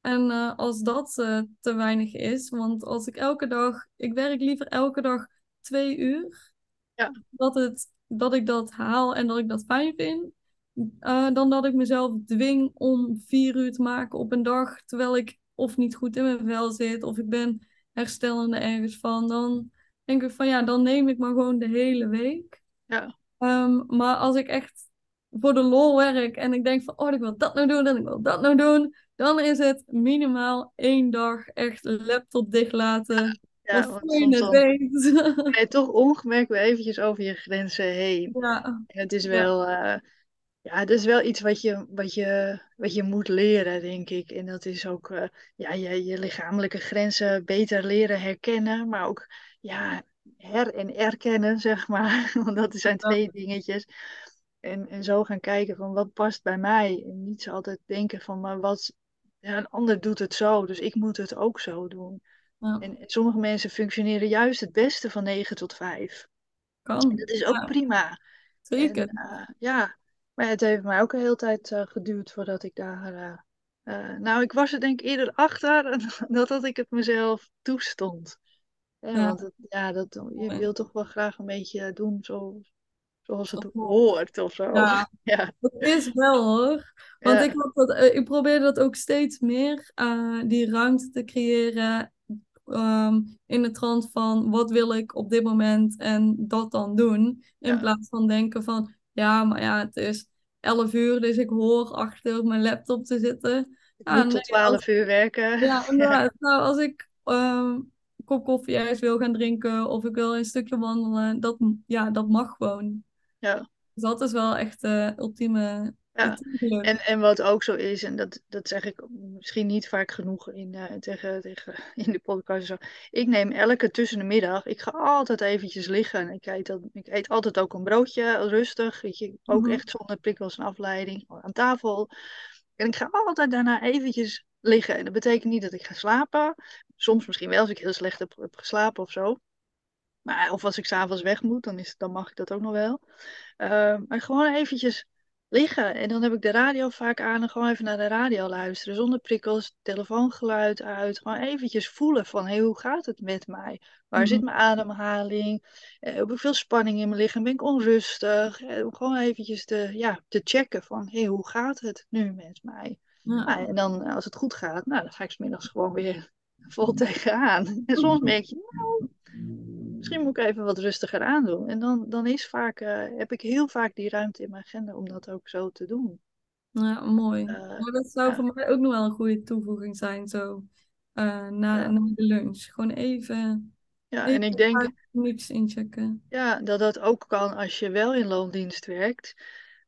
En eh, als dat eh, te weinig is, want als ik elke dag, ik werk liever elke dag twee uur, Ja. dat, het, dat ik dat haal en dat ik dat fijn vind, eh, dan dat ik mezelf dwing om vier uur te maken op een dag, terwijl ik of niet goed in mijn vel zit, of ik ben herstellende ergens van. Dan denk ik van ja, dan neem ik maar gewoon de hele week. Ja. Ehm, maar als ik echt voor de lol werk en ik denk van, oh, ik wil dat nou doen en ik wil dat nou doen, dan is het minimaal één dag echt laptop dichtlaten. Ja, Wat je het weet. je toch ongemerkt weer eventjes over je grenzen heen. Ja, En het is Ja. wel, eh, ja, het is wel iets wat je, wat je, wat je moet leren, denk ik. En dat is ook eh, ja, je, je lichamelijke grenzen beter leren herkennen, maar ook ja, her- en erkennen, zeg maar. [LAUGHS] Want dat zijn twee dingetjes. En, en zo gaan kijken van wat past bij mij. En niet zo altijd denken van, maar wat, ja, een ander doet het zo, dus ik moet het ook zo doen. ja, En, en sommige mensen functioneren juist het beste van 9 tot 5. En kan. dat is ook Ja, prima. zeker. En, eh, ja, maar het heeft mij ook een hele tijd eh, geduurd voordat ik daar eh, Eh, nou, ik was er denk ik eerder achter [LAUGHS] dat, dat ik het mezelf toestond. Ja, want het- ja, dat, je wil toch wel graag een beetje doen zo, zoals het hoort of zo. Ja. [LAUGHS] Ja, Dat is wel hoor. Want ja, ik, had dat, ik probeer dat ook steeds meer, die ruimte te creëren ehm, in de trant van wat wil ik op dit moment en dat dan doen. In plaats van denken van ja, maar ja, het is 11 uur, dus ik hoor achter mijn laptop te zitten. ik Ja, moet nee, tot 12 uur werken. Ja. [LAUGHS] Nou, als ik ehm, een kop koffie ergens wil gaan drinken of ik wil een stukje wandelen, dat, ja, dat mag gewoon. Ja. Dus dat is wel echt de ultieme, Ja. En, en wat ook zo is, en dat, dat zeg ik misschien niet vaak genoeg in, eh, tegen, tegen, [LAUGHS] in de podcast. Zo. Ik neem elke tussen de middag, ik ga altijd eventjes liggen. Ik eet, dat, ik eet altijd ook een broodje, rustig. Weet je, ook Mhm. echt zonder prikkels en afleiding, aan tafel. En ik ga altijd daarna eventjes liggen. En dat betekent niet dat ik ga slapen. Soms misschien wel als ik heel slecht heb, heb geslapen of zo. Maar, of als ik s'avonds weg moet, dan, is, dan mag ik dat ook nog wel. Eh, maar gewoon eventjes liggen. En dan heb ik de radio vaak aan en gewoon even naar de radio luisteren. Zonder prikkels, telefoongeluid uit. Gewoon eventjes voelen van, hey, hoe gaat het met mij? Waar zit Mhm. mijn ademhaling? Eh, heb ik veel spanning in mijn lichaam? Ben ik onrustig? Eh, om gewoon eventjes te, ja, te checken van, hey, hoe gaat het nu met mij? Ja. Nou, en dan, als het goed gaat, nou, dan ga ik middags gewoon weer [LAUGHS] vol tegenaan. En soms merk je, nou, misschien moet ik even wat rustiger aandoen. En dan, dan is vaak, eh, heb ik heel vaak die ruimte in mijn agenda om dat ook zo te doen. Ja, mooi. Ja, dat zou ja. voor mij ook nog wel een goede toevoeging zijn, zo eh, na, Ja. na de lunch. Gewoon even, Ja, en ik denk minuutjes inchecken. ja, dat dat ook kan als je wel in loondienst werkt.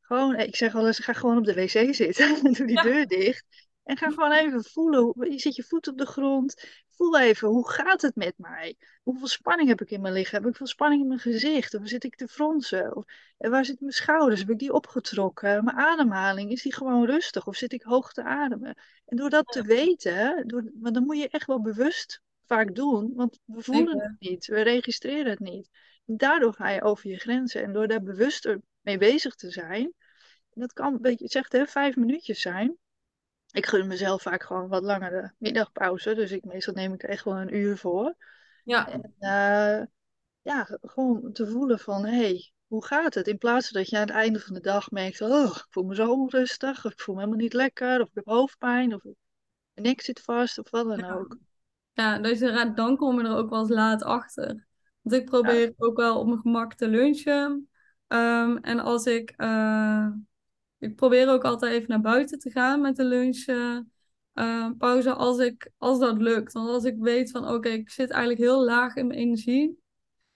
Gewoon, ik zeg wel eens, ga gewoon op de wc zitten. [LAUGHS] Doe die Ja. deur dicht. En ga gewoon even voelen. hoe- Je zet je voet op de grond. Voel even, hoe gaat het met mij? Hoeveel spanning heb ik in mijn lichaam? Heb ik veel spanning in mijn gezicht? Of zit ik te fronsen? Of en waar zitten mijn schouders? Heb ik die opgetrokken? Mijn ademhaling, is die gewoon rustig? Of zit ik hoog te ademen? En door dat te weten, door, maar dan moet je echt wel bewust vaak doen. Want we voelen het niet. We registreren het niet. Daardoor ga je over je grenzen. En door daar bewuster mee bezig te zijn. Dat kan beetje, je zegt hè, vijf minuutjes zijn. Ik gun mezelf vaak gewoon wat langere middagpauze. Dus ik, meestal neem ik er echt wel een uur voor. Ja, En eh, ja, gewoon te voelen van, hé, hey, hoe gaat het? In plaats van dat je aan het einde van de dag merkt, oh, ik voel me zo onrustig. Of ik voel me helemaal niet lekker. Of ik heb hoofdpijn. Of mijn nek zit vast. Of wat dan Ja. ook. ja dus dan kom je er ook wel eens laat achter. Want ik probeer ook wel op mijn gemak te lunchen. Ehm, en als ik... eh, ik probeer ook altijd even naar buiten te gaan met de lunchpauze als, ik, als dat lukt. Want als ik weet van oké, ik zit eigenlijk heel laag in mijn energie.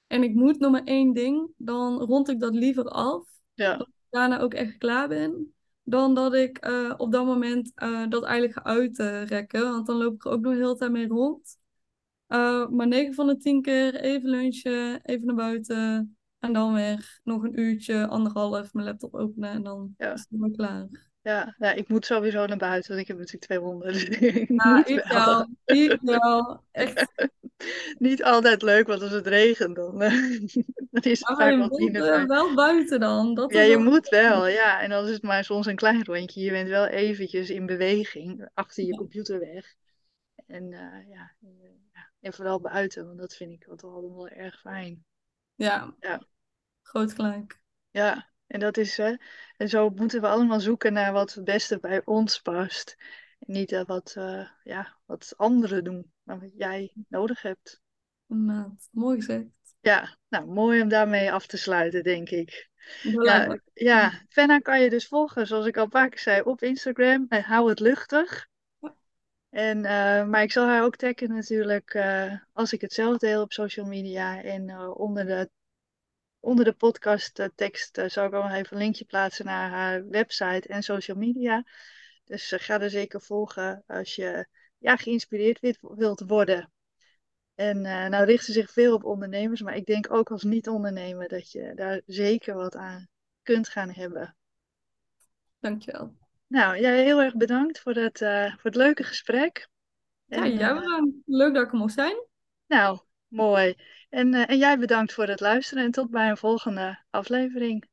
En ik moet nog maar één ding. Dan rond ik dat liever af. Ja, daarna ook echt klaar ben. Dan dat ik eh, op dat moment eh, dat eigenlijk ga uitrekken. Want dan loop ik er ook nog heel de tijd mee rond. Eh, maar 9 van de 10 keer even lunchen, even naar buiten. En dan weer nog een uurtje, anderhalf, mijn laptop openen. En dan Ja. is het klaar. ja, ja, ik moet sowieso naar buiten. Want ik heb natuurlijk twee honden. Dus ik [LAUGHS] wel. Ideaal. Echt. [LAUGHS] Niet altijd leuk, want als het regent, dan, eh, [LAUGHS] dan is het Maar vaak je wel moet eh, wel buiten dan. Dat Ja, je wel- moet wel, ja. En dan is het maar soms een klein rondje. Je bent wel eventjes in beweging, achter je Ja. computer weg. En eh, ja, ja, en vooral buiten, want dat vind ik wel altijd wel erg fijn. Ja. Ja. Groot gelijk. Ja, en dat is, hè. En zo moeten we allemaal zoeken naar wat het beste bij ons past. En niet eh, wat, eh, ja, wat anderen doen, maar wat jij nodig hebt. Inderdaad. Mooi gezegd. Ja, nou, mooi om daarmee af te sluiten, denk ik. Ja, Fenna kan je dus volgen, zoals ik al keer zei, op Instagram. En hou het luchtig. En, eh, maar ik zal haar ook taggen natuurlijk eh, als ik het zelf deel op social media. En eh, onder de, onder de podcast tekst zal ik ook nog even een linkje plaatsen naar haar website en social media. Dus ga er zeker volgen als je ja, geïnspireerd wilt- worden. En nou richt ze zich veel op ondernemers, maar ik denk ook als niet-ondernemer dat je daar zeker wat aan kunt gaan hebben. Dankjewel. Nou, jij heel erg bedankt voor het, eh, voor het leuke gesprek. Ja, En, jij eh, bedankt. Leuk dat ik er mocht zijn. nou, mooi. En, eh, en jij bedankt voor het luisteren en tot bij een volgende aflevering.